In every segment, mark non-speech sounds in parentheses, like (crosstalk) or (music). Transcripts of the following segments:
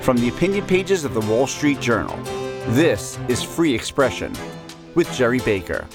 From the opinion pages of the Wall Street Journal, this is Free Expression with Gerry Baker.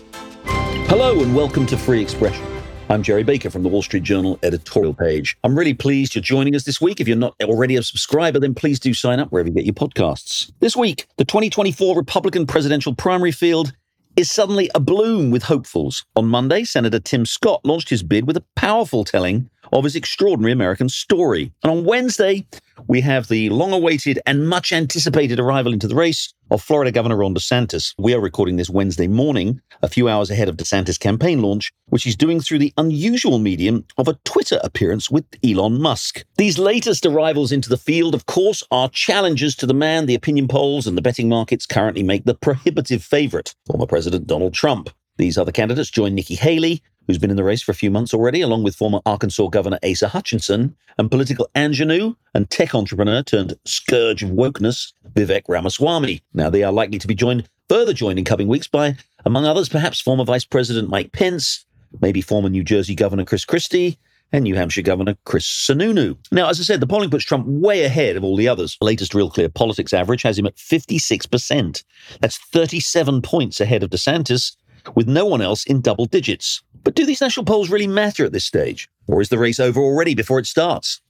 Hello and welcome to Free Expression. I'm Gerry Baker from the Wall Street Journal editorial page. I'm really pleased you're joining us this week. If you're not already a subscriber, then please do sign up wherever you get your podcasts. This week, the 2024 Republican presidential primary field is suddenly abloom with hopefuls. On Monday, Senator Tim Scott launched his bid with a powerful telling of his extraordinary American story. And on Wednesday, we have the long awaited and much anticipated arrival into the race of Florida Governor Ron DeSantis. We are recording this Wednesday morning, a few hours ahead of DeSantis' campaign launch, which he's doing through the unusual medium of a Twitter appearance with Elon Musk. These latest arrivals into the field, of course, are challenges to the man the opinion polls and the betting markets currently make the prohibitive favorite, former President Donald Trump. These other candidates join Nikki Haley, who's been in the race for a few months already, along with former Arkansas Governor Asa Hutchinson and political ingenue and tech entrepreneur turned scourge of wokeness, Vivek Ramaswamy. Now, they are likely to be joined, further joined in coming weeks by, among others, perhaps former Vice President Mike Pence, maybe former New Jersey Governor Chris Christie, and New Hampshire Governor Chris Sununu. Now, as I said, the polling puts Trump way ahead of all the others. The latest Real Clear Politics average has him at 56%. That's 37 points ahead of DeSantis, with no one else in double digits. But do these national polls really matter at this stage? Or is the race over already before it starts?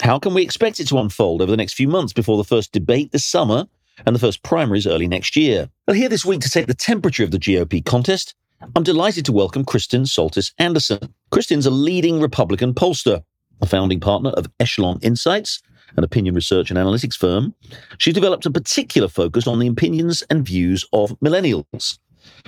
How can we expect it to unfold over the next few months before the first debate this summer and the first primaries early next year? Well, here this week to take the temperature of the GOP contest, I'm delighted to welcome Kristen Soltis Anderson. Kristen's a leading Republican pollster, a founding partner of Echelon Insights, an opinion research and analytics firm. She's developed a particular focus on the opinions and views of millennials.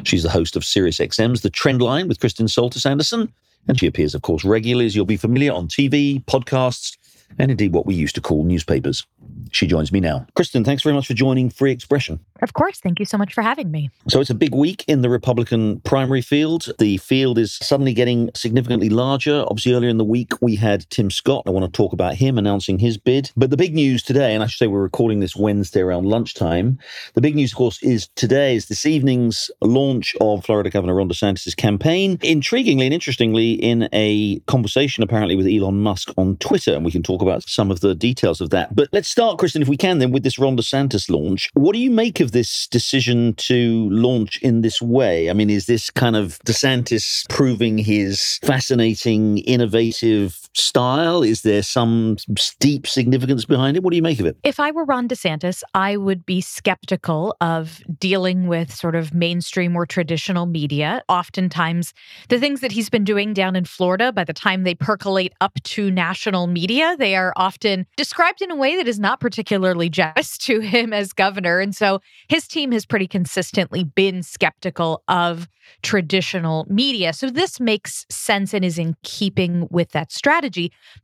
She's the host of SiriusXM's The Trend Line with Kristen Soltis Anderson, and she appears, of course, regularly, as you'll be familiar, on TV, podcasts, and indeed what we used to call newspapers. She joins me now. Kristen, thanks very much for joining Free Expression. Of course. Thank you so much for having me. So it's a big week in the Republican primary field. The field is suddenly getting significantly larger. Obviously, earlier in the week, we had Tim Scott. I want to talk about him announcing his bid. But the big news today, and I should say we're recording this Wednesday around lunchtime, the big news, of course, is today is this evening's launch of Florida Governor Ron DeSantis' campaign. Intriguingly and interestingly, in a conversation apparently with Elon Musk on Twitter, and we can talk about some of the details of that. But let's start, Kristen, if we can, then with this Ron DeSantis launch. What do you make of this decision to launch in this way? I mean, is this kind of DeSantis proving his fascinating, innovative style? Is there some deep significance behind it? What do you make of it? If I were Ron DeSantis, I would be skeptical of dealing with sort of mainstream or traditional media. Oftentimes, the things that he's been doing down in Florida, by the time they percolate up to national media, they are often described in a way that is not particularly just to him as governor. And so his team has pretty consistently been skeptical of traditional media. So this makes sense and is in keeping with that strategy.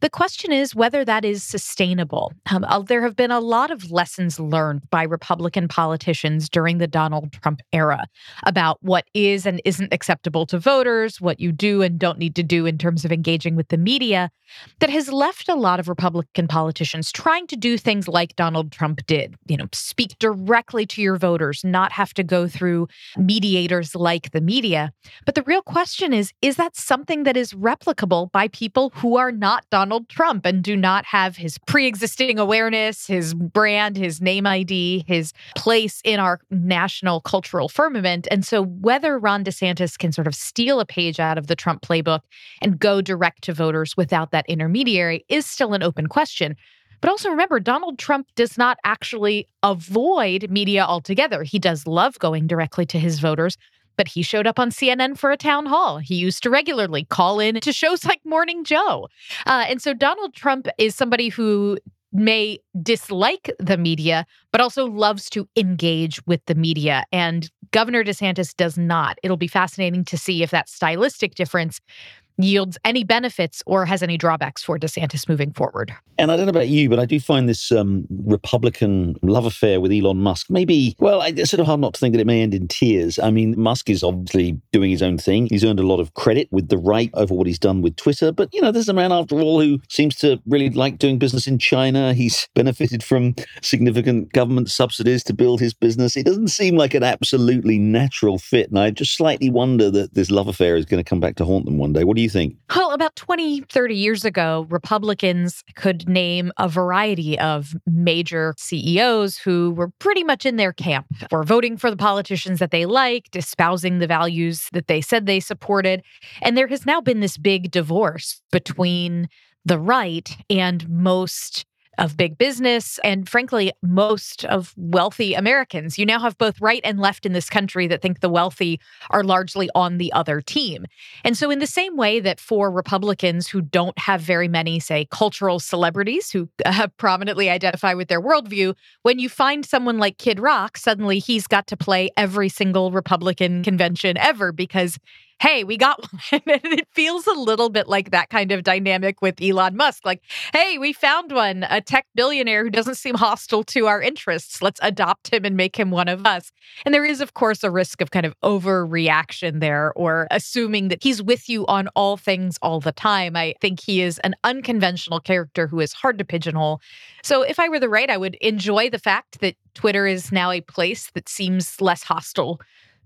The question is whether that is sustainable. Um, uh, there have been a lot of lessons learned by Republican politicians during the Donald Trump era about what is and isn't acceptable to voters, what you do and don't need to do in terms of engaging with the media, that has left a lot of Republican politicians trying to do things like Donald Trump did, you know, speak directly to your voters, not have to go through mediators like the media. But the real question is is that something that is replicable by people who are not Donald Trump and do not have his pre existing awareness, his brand, his name ID, his place in our national cultural firmament? And so, whether Ron DeSantis can sort of steal a page out of the Trump playbook and go direct to voters without that intermediary is still an open question. But also remember, Donald Trump does not actually avoid media altogether. He does love going directly to his voters, but he showed up on CNN for a town hall. He used to regularly call in to shows (laughs) like Morning Joe. Uh, and so Donald Trump is somebody who may dislike the media, but also loves to engage with the media. And Governor DeSantis does not. It'll be fascinating to see if that stylistic difference yields any benefits or has any drawbacks for DeSantis moving forward. And I don't know about you, but I do find this um, Republican love affair with Elon Musk maybe, well, it's sort of hard not to think that it may end in tears. I mean, Musk is obviously doing his own thing. He's earned a lot of credit with the right over what he's done with Twitter. But, you know, there's a man, after all, who seems to really like doing business in China. He's (laughs) benefited from significant government subsidies to build his business. It doesn't seem like an absolutely natural fit. And I just slightly wonder that this love affair is going to come back to haunt them one day. What do think? Well, about 20, 30 years ago, Republicans could name a variety of major CEOs who were pretty much in their camp, were voting for the politicians that they liked, espousing the values that they said they supported. And there has now been this big divorce between the right and most of big business and, frankly, most of wealthy Americans. You now have both right and left in this country that think the wealthy are largely on the other team. And so, in the same way that for Republicans who don't have very many, say, cultural celebrities who (laughs) uh, prominently identify with their worldview, when you find someone like Kid Rock, suddenly he's got to play every single Republican convention ever because hey, we got (laughs) one. and it feels a little bit like that kind of dynamic with Elon Musk. Like, hey, we found one, a tech billionaire who doesn't seem hostile to our interests. Let's adopt him and make him one of us. And there is, of course, a risk of kind of overreaction there or assuming that he's with you on all things all the time. I think he is an unconventional character who is hard to pigeonhole. So if I were the right, I would enjoy the fact that Twitter is now a place that seems less hostile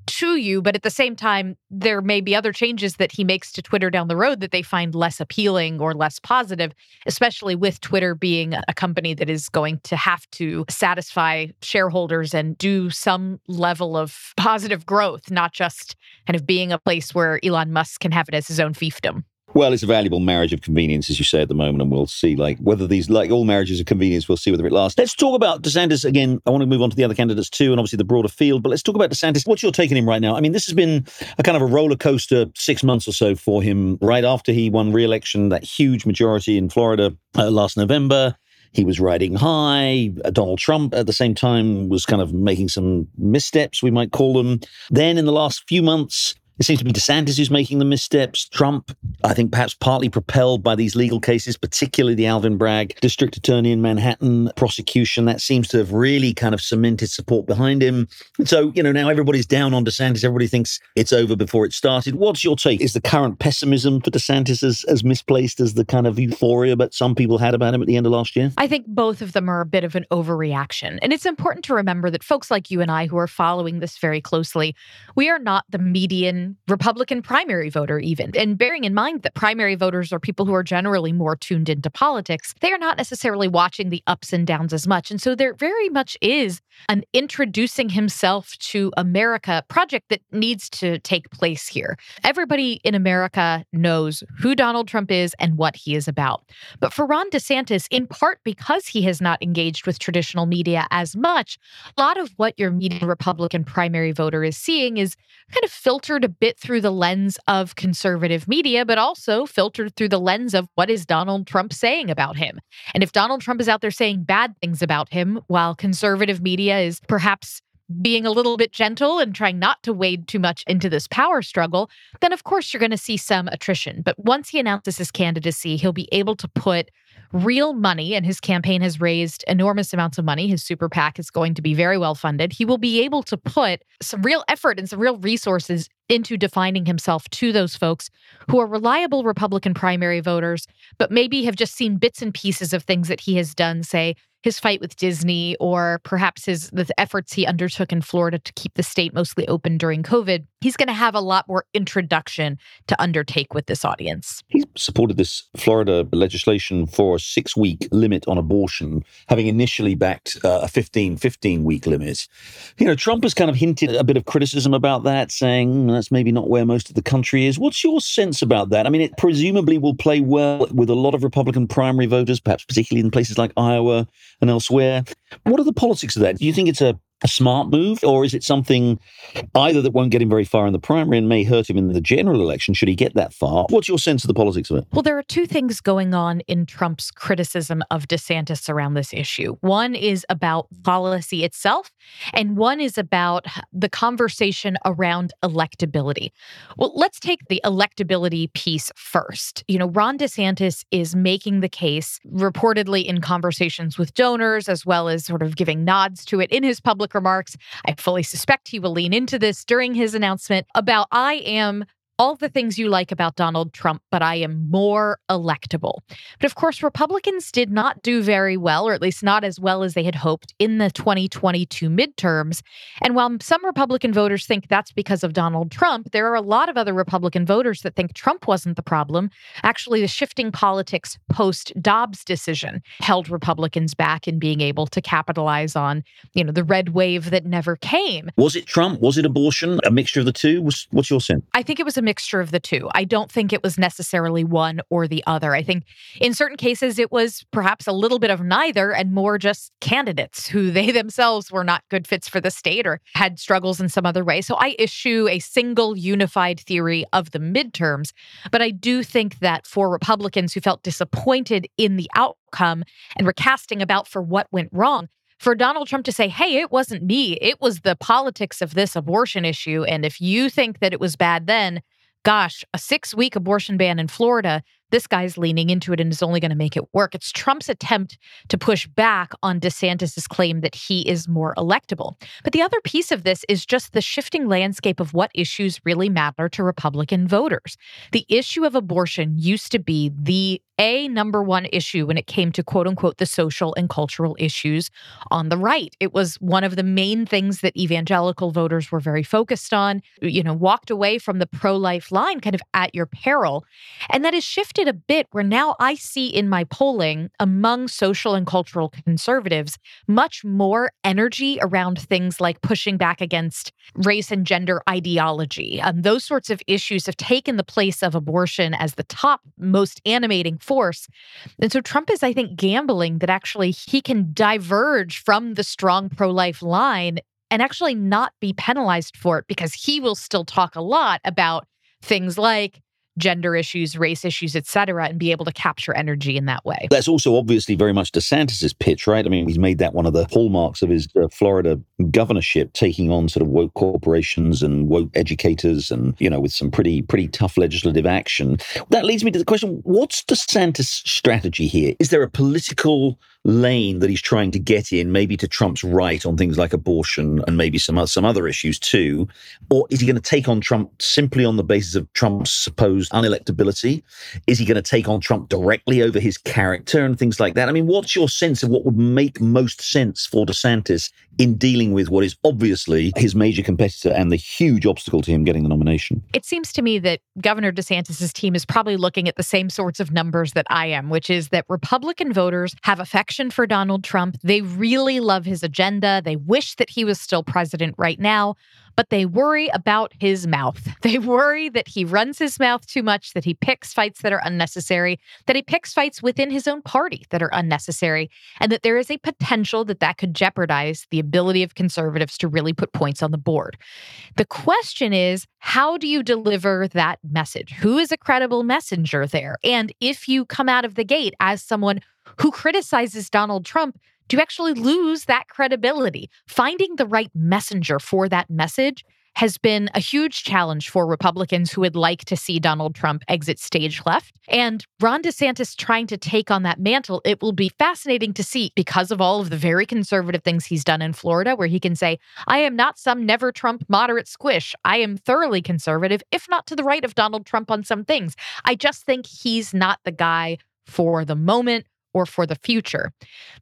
to you, but at the same time, there may be other changes that he makes to Twitter down the road that they find less appealing or less positive, especially with Twitter being a company that is going to have to satisfy shareholders and do some level of (laughs) positive growth, not just kind of being a place where Elon Musk can have it as his own fiefdom. Well, it's a valuable marriage of convenience, as you say at the moment, and we'll see like whether these, like all marriages of convenience, we'll see whether it lasts. Let's talk about DeSantis again. I want to move on to the other candidates too, and obviously the broader field. But let's talk about DeSantis. What's your take on him right now? I mean, this has been a kind of a roller coaster six months or so for him. Right after he won re-election, that huge majority in Florida uh, last November. He was riding high. Uh, Donald Trump at the same time was kind of making some missteps, we might call them. Then in the last few months, it seems to be DeSantis who's making the missteps. Trump, I think perhaps partly propelled by these legal cases, particularly the Alvin Bragg district attorney in Manhattan prosecution. That seems to have really kind of cemented support behind him. And so, you know, now everybody's down on DeSantis. Everybody thinks it's over before it started. What's your take? Is the current pessimism for DeSantis as, as misplaced as the kind of euphoria that some people had about him at the end of last year? I think both of them are a bit of an overreaction. And it's important to remember that folks like you and I who are following this very closely, we are not the median Republican primary voter, even. And bearing in mind that primary voters are people who are generally more tuned into politics, they are not necessarily watching the ups and downs as much. And so there very much is an introducing himself to America project that needs to take place here. Everybody in America knows who Donald Trump is and what he is about. But for Ron DeSantis, in part because he has not engaged with traditional media as much, a lot of what your median Republican primary voter is seeing is kind of filtered bit through the lens of conservative media, but also filtered through the lens of what is Donald Trump saying about him. And if Donald Trump is out there saying bad things about him, while conservative media is perhaps being a little bit gentle and trying not to wade too much into this power struggle, then of course you're going to see some attrition. But once he announces his candidacy, he'll be able to put real money, and his campaign has raised enormous amounts of money. His super PAC is going to be very well funded. He will be able to put some real effort and some real resources into defining himself to those folks who are reliable Republican primary voters, but maybe have just seen bits and pieces of things that he has done, say, his fight with Disney or perhaps his the efforts he undertook in Florida to keep the state mostly open during COVID, he's going to have a lot more introduction to undertake with this audience. He supported this Florida legislation for a six week limit on abortion, having initially backed uh, a 15, 15 week limit. You know, Trump has kind of hinted a bit of criticism about that, saying that's maybe not where most of the country is. What's your sense about that? I mean, it presumably will play well with a lot of Republican primary voters, perhaps particularly in places like Iowa and elsewhere. What are the politics of that? Do you think it's a a smart move, or is it something either that won't get him very far in the primary and may hurt him in the general election should he get that far? What's your sense of the politics of it? Well, there are two things going on in Trump's criticism of DeSantis around this issue. One is about policy itself, and one is about the conversation around electability. Well, let's take the electability piece first. You know, Ron DeSantis is making the case, reportedly in conversations with donors, as well as sort of giving nods to it in his public remarks. I fully suspect he will lean into this during his announcement about I am all the things you like about Donald Trump, but I am more electable. But of course, Republicans did not do very well, or at least not as well as they had hoped in the 2022 midterms. And while some Republican voters think that's because of Donald Trump, there are a lot of other Republican voters that think Trump wasn't the problem. Actually, the shifting politics post Dobbs decision held Republicans back in being able to capitalize on, you know, the red wave that never came. Was it Trump? Was it abortion? A mixture of the two? What's your sense? I think it was a mixture of the two. I don't think it was necessarily one or the other. I think in certain cases it was perhaps a little bit of neither and more just candidates who (laughs) they themselves were not good fits for the state or had struggles in some other way. So I issue a single unified theory of the midterms. But I do think that for Republicans who felt disappointed in the outcome and were casting about for what went wrong, for Donald Trump to say, hey, it wasn't me, it was the politics of this abortion issue. And if you think that it was bad then, gosh, a six week abortion ban in Florida, this guy's leaning into it and is only going to make it work. It's Trump's attempt to push back on DeSantis' claim that he is more electable. But the other piece of this is just the shifting landscape of what issues really matter to Republican voters. The issue of abortion used to be the a number one issue when it came to quote unquote the social and cultural issues on the right. It was one of the main things that evangelical voters were very focused on, you know, walked away from the pro life line kind of at your peril. And that has shifted a bit where now I see in my polling among social and cultural conservatives much more energy around things like pushing back against race and gender ideology. Um, those sorts of issues have taken the place of abortion as the top most animating force. And so Trump is, I think, gambling that actually he can diverge from the strong pro life line and actually not be penalized for it because he will still talk a lot about things like gender issues, race issues, et cetera, and be able to capture energy in that way. That's also obviously very much DeSantis's pitch, right? I mean, he's made that one of the hallmarks of his uh, Florida governorship, taking on sort of woke corporations and woke educators, and you know, with some pretty pretty tough legislative action. That leads me to the question: What's DeSantis' strategy here? Is there a political lane that he's trying to get in, maybe to Trump's right on things like abortion and maybe some some other issues too, or is he going to take on Trump simply on the basis of Trump's supposed unelectability? Is he going to take on Trump directly over his character and things like that? I mean, what's your sense of what would make most sense for DeSantis in dealing with what is obviously his major competitor and the huge obstacle to him getting the nomination? It seems to me that Governor DeSantis' team is probably looking at the same sorts of numbers that I am, which is that Republican voters have affection for Donald Trump. They really love his agenda. They wish that he was still president right now but they worry about his mouth. (laughs) They worry that he runs his mouth too much, that he picks fights that are unnecessary, that he picks fights within his own party that are unnecessary, and that there is a potential that that could jeopardize the ability of conservatives to really put points on the board. The question is, how do you deliver that message? Who is a credible messenger there? And if you come out of the gate as someone who criticizes Donald Trump, you actually lose that credibility? Finding the right messenger for that message has been a huge challenge for Republicans who would like to see Donald Trump exit stage left. And Ron DeSantis trying to take on that mantle, it will be fascinating to see because of all of the very conservative things he's done in Florida, where he can say, I am not some never Trump moderate squish. I am thoroughly conservative, if not to the right of Donald Trump on some things. I just think he's not the guy for the moment or for the future.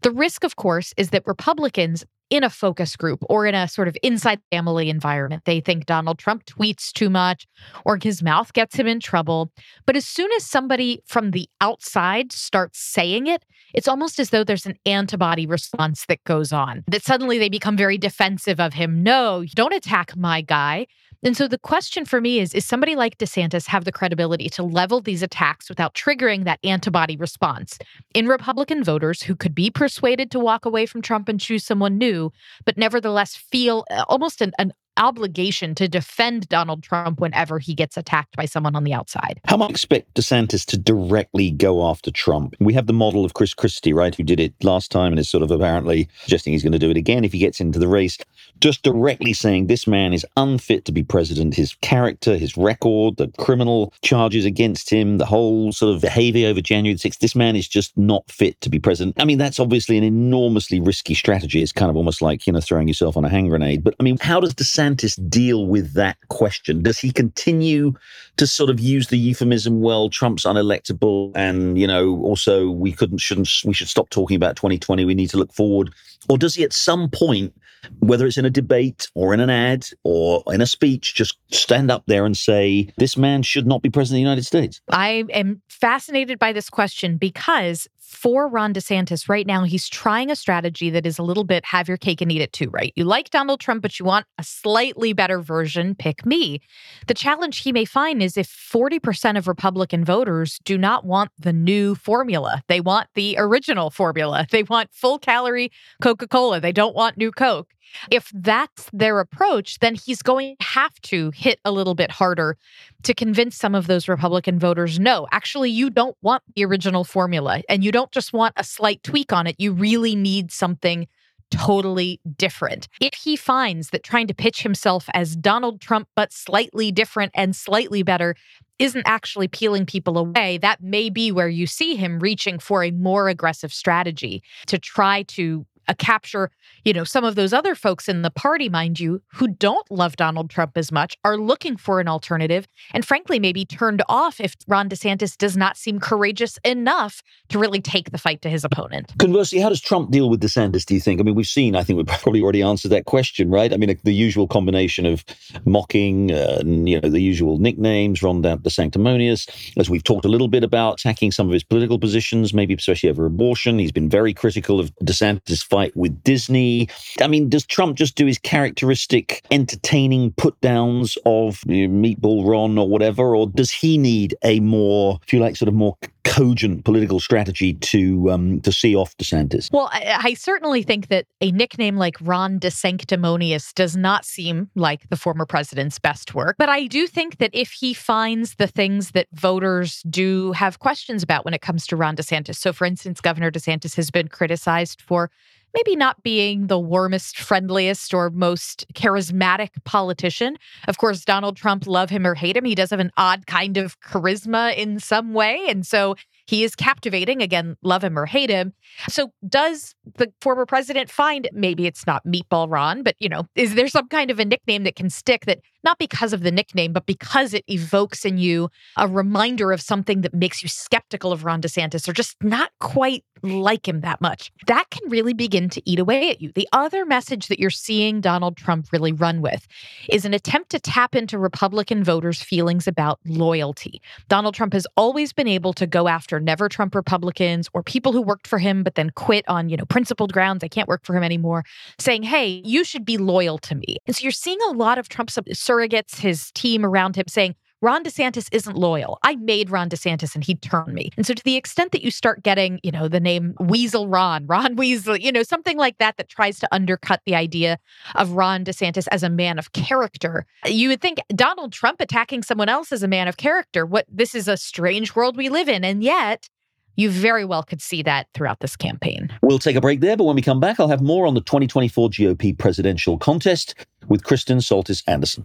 The risk, of course, is that Republicans in a focus group or in a sort of inside family environment. They think Donald Trump tweets too much or his mouth gets him in trouble. But as soon as somebody from the outside starts saying it, it's almost as though there's an antibody response that goes on, that suddenly they become very defensive of him. No, don't attack my guy. And so the question for me is Is somebody like DeSantis have the credibility to level these attacks without triggering that antibody response? In Republican voters who could be persuaded to walk away from Trump and choose someone new, but nevertheless feel uh, almost an, an obligation to defend Donald Trump whenever he gets attacked by someone on the outside. How might expect DeSantis to directly go after Trump? We have the model of Chris Christie, right, who did it last time and is sort of apparently suggesting he's going to do it again if he gets into the race. Just directly saying this man is unfit to be president. His character, his record, the criminal charges against him, the whole sort of behavior over January 6th, this man is just not fit to be president. I mean, that's obviously an enormously risky strategy. It's kind of almost like, you know, throwing yourself on a hand grenade. But I mean, how does DeSantis DeSantis deal with that question? Does he continue to sort of use the euphemism, well, Trump's unelectable and, you know, also we couldn't, shouldn't, we should stop talking about 2020. We need to look forward. Or does he at some point, whether it's in a debate or in an ad or in a speech, just stand up there and say, this man should not be president of the United States? I am fascinated by this question because for Ron DeSantis right now, he's trying a strategy that is a little bit have your cake and eat it too, right? You like Donald Trump, but you want a slightly better version, pick me. The challenge he may find is if 40% of Republican voters do not want the new formula, they want the original formula, they want full calorie Coca Cola, they don't want new Coke. If that's their approach, then he's going to have to hit a little bit harder to convince some of those Republican voters no, actually, you don't want the original formula and you don't just want a slight tweak on it. You really need something totally different. If he finds that trying to pitch himself as Donald Trump, but slightly different and slightly better, isn't actually peeling people away, that may be where you see him reaching for a more aggressive strategy to try to a capture, you know, some of those other folks in the party, mind you, who don't love Donald Trump as much, are looking for an alternative and frankly, maybe turned off if Ron DeSantis does not seem courageous enough to really take the fight to his opponent. Conversely, how does Trump deal with DeSantis, do you think? I mean, we've seen, I think we've (laughs) probably already answered that question, right? I mean, the usual combination of mocking, uh, you know, the usual nicknames, Ron the Sanctimonious, as we've talked a little bit about, attacking some of his political positions, maybe especially over abortion. He's been very critical of DeSantis' fight with Disney. I mean, does Trump just do his characteristic entertaining put downs of you know, Meatball Ron or whatever, or does he need a more, if you like, sort of more cogent political strategy to um, to see off DeSantis? Well, I, I, certainly think that a nickname like Ron DeSanctimonious does not seem like the former president's best work. But I do think that if he finds the things that voters do have questions about when it comes to Ron DeSantis, so for instance, Governor DeSantis has been criticized for maybe not being the warmest, friendliest, or most charismatic politician. Of course, Donald Trump, love him or hate him, he does have an odd kind of charisma in some way. And so he is captivating. Again, love him or hate him. So, does the former president find maybe it's not Meatball Ron, but you know, is there some kind of a nickname that can stick that not because of the nickname, but because it evokes in you a reminder of something that makes you skeptical of Ron DeSantis or just not quite like him that much. That can really begin to eat away at you. The other message that you're seeing Donald Trump really run with is an attempt to tap into Republican voters' feelings about loyalty. Donald Trump has always been able to go after never Trump Republicans or people who worked for him but then quit on, you know, principled grounds. I can't work for him anymore, saying, "Hey, you should be loyal to me." And so you're seeing a lot of Trump's surrogates, his team around him saying, Ron DeSantis isn't loyal. I made Ron DeSantis and he turned me. And so, to the extent that you start getting, you know, the name Weasel Ron, (laughs) Ron Weasel, you know, something like that that tries to undercut the idea of Ron DeSantis as a man of character, you would think Donald Trump attacking someone else as a man of character. What this is a strange world we live in. And yet, you very well could see that throughout this campaign. We'll take a break there, but when we come back, I'll have more on the 2024 GOP presidential contest with Kristen Soltis Anderson.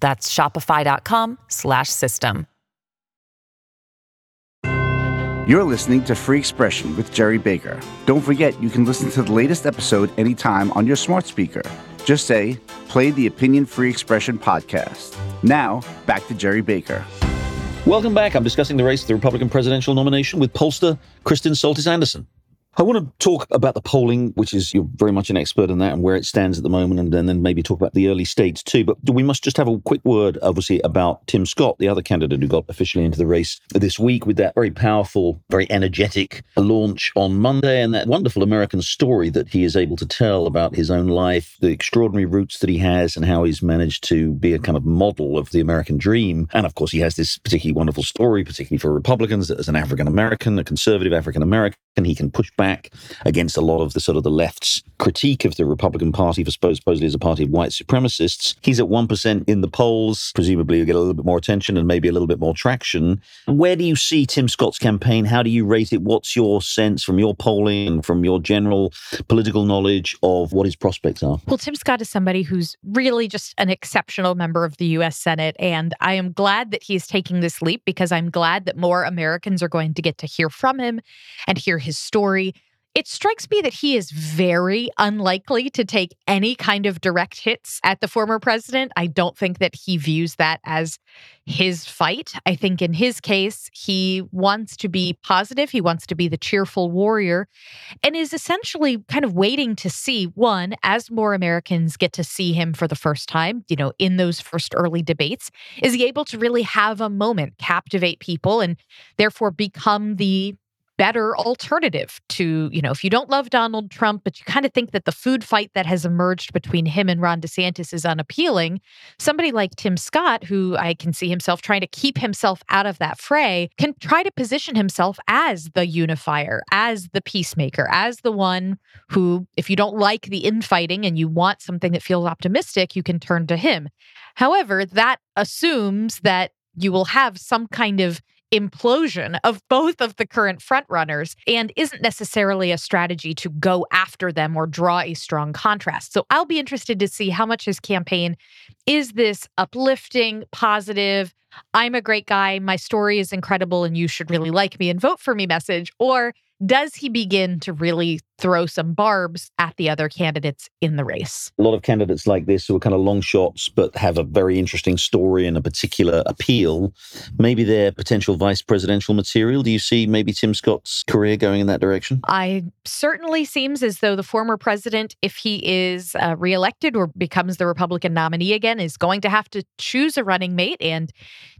That's shopify.com slash system. You're listening to Free Expression with Gerry Baker. Don't forget you can listen to the latest episode anytime on your smart speaker. Just say, play the Opinion Free Expression podcast. Now, back to Gerry Baker. Welcome back. I'm discussing the race for the Republican presidential nomination with pollster Kristen Soltis Anderson. I want to talk about the polling, which is you're very much an expert in that and where it stands at the moment, and, and then maybe talk about the early states too. But we must just have a quick word, obviously, about Tim Scott, the other candidate who got officially into the race this week with that very powerful, very energetic launch on Monday, and that wonderful American story that he is able to tell about his own life, the extraordinary roots that he has, and how he's managed to be a kind of model of the American dream. And of course, he has this particularly wonderful story, particularly for Republicans, that as an African American, a conservative African American, he can push back back against a lot of the sort of the left's critique of the Republican Party for supposedly as a party of white supremacists. He's at 1% in the polls. Presumably, you'll get a little bit more attention and maybe a little bit more traction. Where do you see Tim Scott's campaign? How do you rate it? What's your sense from your polling and from your general political knowledge of what his prospects are? Well, Tim Scott is somebody who's really just an exceptional member of the U.S. Senate. And I am glad that he's taking this leap because I'm glad that more Americans are going to get to hear from him and hear his story it strikes me that he is very unlikely to take any kind of direct hits at the former president. I don't think that he views that as his fight. I think in his case, he wants to be positive. He wants to be the cheerful warrior and is essentially kind of waiting to see one, as more Americans get to see him for the first time, you know, in those first early debates, is he able to really have a moment, captivate people, and therefore become the better alternative to, you know, if you don't love Donald Trump, but you kind of think that the food fight that has emerged between him and Ron DeSantis is unappealing, somebody like Tim Scott, who I can see himself trying to keep himself out of that fray, can try to position himself as the unifier, as the peacemaker, as the one who, if you don't like the infighting and you want something that feels optimistic, you can turn to him. However, that assumes that you will have some kind of implosion of both of the current frontrunners and isn't necessarily a strategy to go after them or draw a strong contrast. So I'll be interested to see how much his campaign is this uplifting, positive, I'm a great guy, my story is incredible, and you should really like me and vote for me message, or does he begin to really throw some barbs at the other candidates in the race? A lot of candidates like this who are kind of long shots but have a very interesting story and a particular appeal. Maybe they're potential vice presidential material. Do you see maybe Tim Scott's career going in that direction? I certainly seems as though the former president, if he is uh, reelected or becomes the Republican nominee again, is going to have to choose a running mate and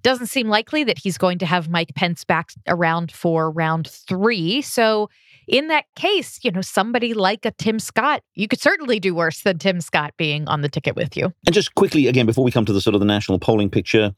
doesn't seem likely that he's going to have Mike Pence back around for round three. So in that case, you know, somebody like a Tim Scott, you could certainly do worse than Tim Scott being on the ticket with you. And just quickly, again, before we come to the sort of the national polling picture,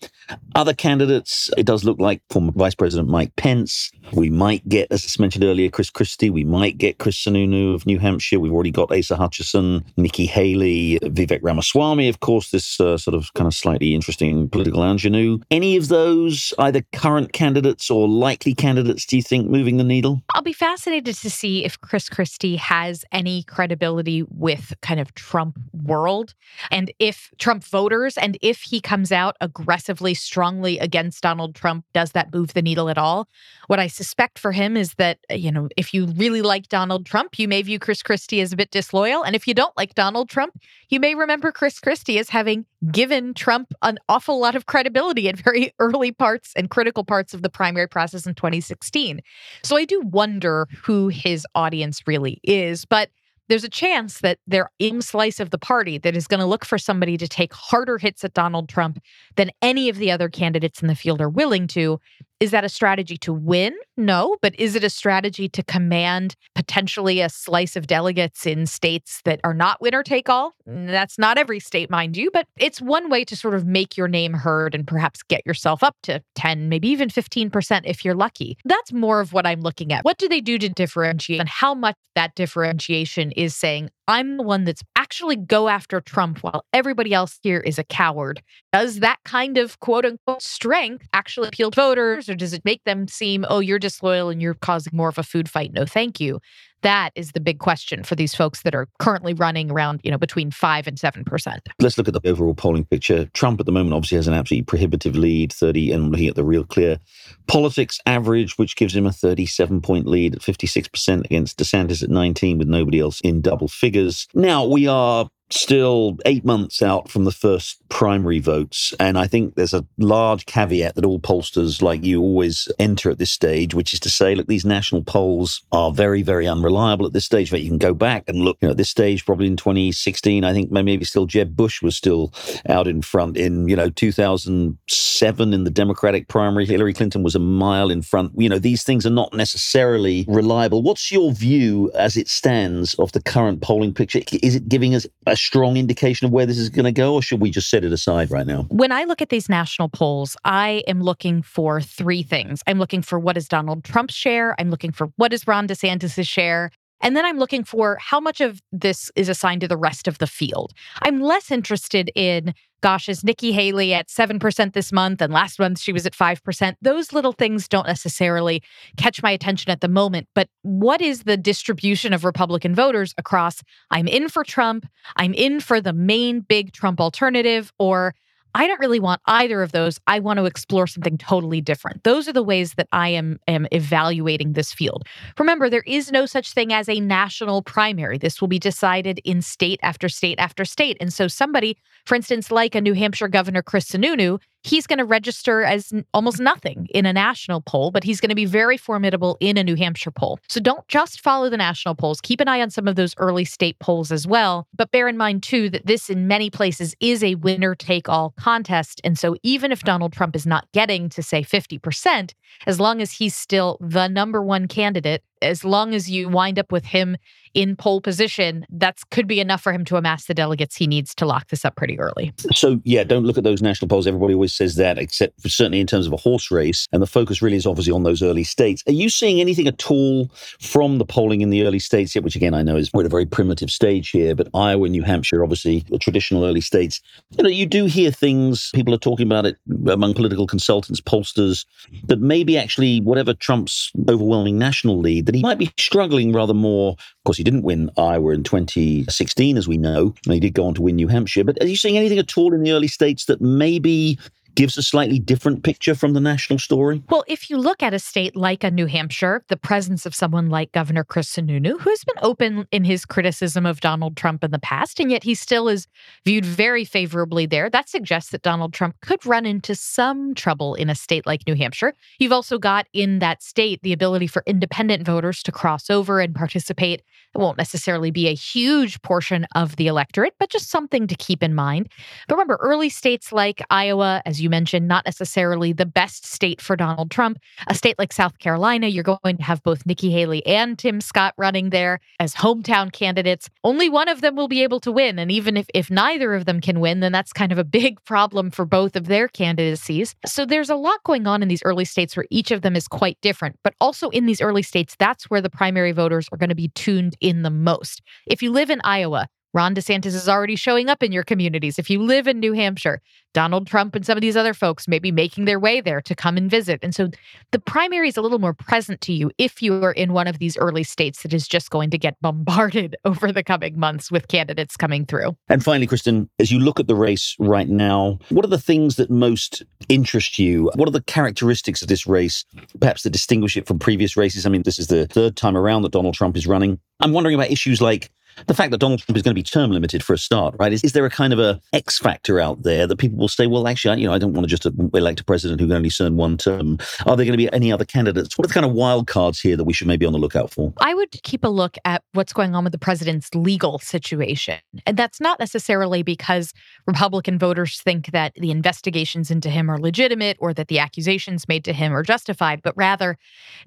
other candidates, it does look like former Vice President Mike Pence. We might get, as I mentioned earlier, Chris Christie. We might get Chris Sununu of New Hampshire. We've already got Asa Hutchinson, Nikki Haley, Vivek Ramaswamy, of course, this uh, sort of kind of slightly interesting political ingenue. Any of those, either current candidates or likely candidates, do you think moving the needle? I'll be fascinated to see if Chris Christie has any credibility with kind of Trump world and if Trump voters and if he comes out aggressively, strongly against Donald Trump, does that move the needle at all? What I suspect for him is that, you know, if you really like Donald Trump, you may view Chris Christie as a bit disloyal. And if you don't like Donald Trump, you may remember Chris Christie as having given Trump an awful lot of credibility at very (laughs) early parts and critical parts of the primary process in 2016. So I do wonder who his audience really is. But there's a chance that they're in slice of the party that is going to look for somebody to take harder hits at Donald Trump than any of the other candidates in the field are willing to. Is that a strategy to win? No, but is it a strategy to command potentially a slice of delegates in states that are not winner take all? That's not every state, mind you, but it's one way to sort of make your name heard and perhaps get yourself up to 10, maybe even 15% if you're lucky. That's more of what I'm looking at. What do they do to differentiate and how much that differentiation is saying, I'm the one that's actually go after Trump while everybody else here is a coward. Does that kind of quote unquote strength actually appeal to voters or does it make them seem, oh, you're disloyal and you're causing more of a food fight? No, thank you. That is the big question for these folks that are currently running around, you know, between five and seven percent. Let's look at the overall polling picture. Trump at the moment obviously has an absolutely prohibitive lead, 30, and looking at the real clear politics average, which gives him a 37 point lead at 56% against DeSantis at 19, with nobody else in double figures. Now we are still eight months out from the first primary votes. And I think there's a large caveat that all pollsters like you always enter at this stage, which is to say, look, these national polls are very, very unreliable at this stage. But you can go back and look, you know, at this stage, probably in 2016, I think maybe still Jeb Bush was still out in front. In, you know, 2007 in the Democratic primary, Hillary Clinton was a mile in front. You know, these things are not necessarily reliable. What's your view as it stands of the current polling picture? Is it giving us a strong indication of where this is going to go, or should we just set it aside right now? When I look at these national polls, I am looking for three things. I'm looking for what is Donald Trump's share, I'm looking for what is Ron DeSantis' share, and then I'm looking for how much of this is assigned to the rest of the field. I'm less interested in, gosh, is Nikki Haley at 7% this month and last month she was at 5%? Those little things don't necessarily catch my attention at the moment. But what is the distribution of Republican voters across I'm in for Trump, I'm in for the main big Trump alternative, or I don't really want either of those. I want to explore something totally different. Those are the ways that I am am evaluating this field. Remember, there is no such thing as a national primary. This will be decided in state after state after state. And so somebody, for instance, like a New Hampshire Governor Chris Sununu, he's going to register as almost nothing in a national poll, but he's going to be very formidable in a New Hampshire poll. So don't just follow the national polls. Keep an eye on some of those early state polls as well. But bear in mind, too, that this in many places is a winner take all contest. And so even if Donald Trump is not getting to, say, 50%, as long as he's still the number one candidate, as long as you wind up with him in pole position, that could be enough for him to amass the delegates he needs to lock this up pretty early. So, yeah, don't look at those national polls. Everybody always says that, except certainly in terms of a horse race. And the focus really is obviously on those early states. Are you seeing anything at all from the polling in the early states yet? Which, again, I know is we're at a very primitive stage here, but Iowa, New Hampshire, obviously the traditional early states. You know, you do hear things, people are talking about it among political consultants, pollsters, that maybe actually whatever Trump's overwhelming national lead, that he might be struggling rather more. Of course, he didn't win Iowa in 2016, as we know, and he did go on to win New Hampshire. But are you seeing anything at all in the early states that maybe gives a slightly different picture from the national story? Well, if you look at a state like a New Hampshire, the presence of someone like Governor Chris Sununu, who's been open in his criticism of Donald Trump in the past, and yet he still is viewed very favorably there, that suggests that Donald Trump could run into some trouble in a state like New Hampshire. You've also got in that state the ability for independent voters to cross over and participate. It won't necessarily be a huge portion of the electorate, but just something to keep in mind. But remember, early states like Iowa, as you mentioned, not necessarily the best state for Donald Trump. A state like South Carolina, you're going to have both Nikki Haley and Tim Scott running there as hometown candidates. Only one of them will be able to win. And even if, if neither of them can win, then that's kind of a big (laughs) problem for both of their candidacies. So there's a lot going on in these early states where each of them is quite different. But also in these early states, that's where the primary voters are going to be tuned in the most. If you live in Iowa, Ron DeSantis is already showing up in your communities. If you live in New Hampshire, Donald Trump and some of these other folks may be making their way there to come and visit. And so the primary is a little more present to you if you are in one of these early states that is just going to get bombarded (laughs) over the coming months with candidates coming through. And finally, Kristen, as you look at the race right now, what are the things that most interest you? What are the characteristics of this race, perhaps that distinguish it from previous races? I mean, this is the third time around that Donald Trump is running. I'm wondering about issues like the fact that Donald Trump is going to be term limited for a start, right? Is, is there a kind of a X factor out there that people will say, well, actually, you know, I don't want to just elect a president who can only serve one term. Are there going to be any other candidates? What are the kind of wild cards here that we should maybe be on the lookout for? I would keep a look at what's going on with the president's legal situation. And that's not necessarily because Republican voters think that the investigations into him are legitimate or that the accusations made to him are justified, but rather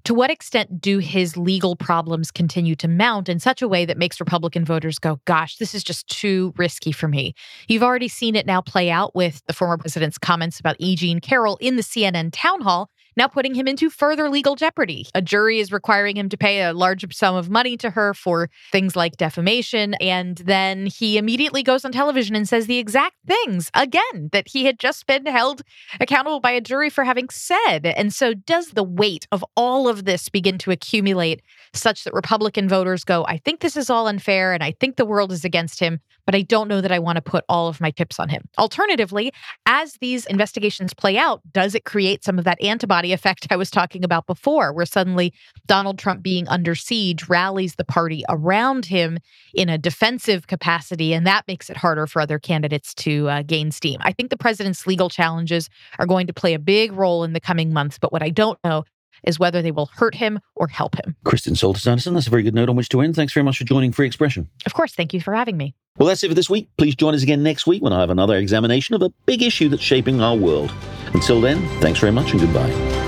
to what extent do his legal problems continue to mount in such a way that makes Republican Republican voters go, gosh, this is just too risky for me. You've already seen it now play out with the former president's comments about E. Jean Carroll in the CNN town hall now putting him into further legal jeopardy. A jury is requiring him to pay a large sum of money to her for things like defamation. And then he immediately goes on television and says the exact things again that he had just been held accountable by a jury for having said. And so, does the weight of all of this begin to accumulate such that Republican voters go, I think this is all unfair and I think the world is against him, but I don't know that I want to put all of my chips on him? Alternatively, as these investigations play out, does it create some of that antibody? Effect I was talking about before, where suddenly Donald Trump being under siege rallies the party around him in a defensive capacity, and that makes it harder for other candidates to uh, gain steam. I think the president's legal challenges are going to play a big role in the coming months, but what I don't know is whether they will hurt him or help him. Kristen Soltis Anderson, that's a very good note on which to end. Thanks very much for joining Free Expression. Of course, thank you for having me. Well, that's it for this week. Please join us again next week when I have another examination of a big issue that's shaping our world. Until then, thanks very much and goodbye.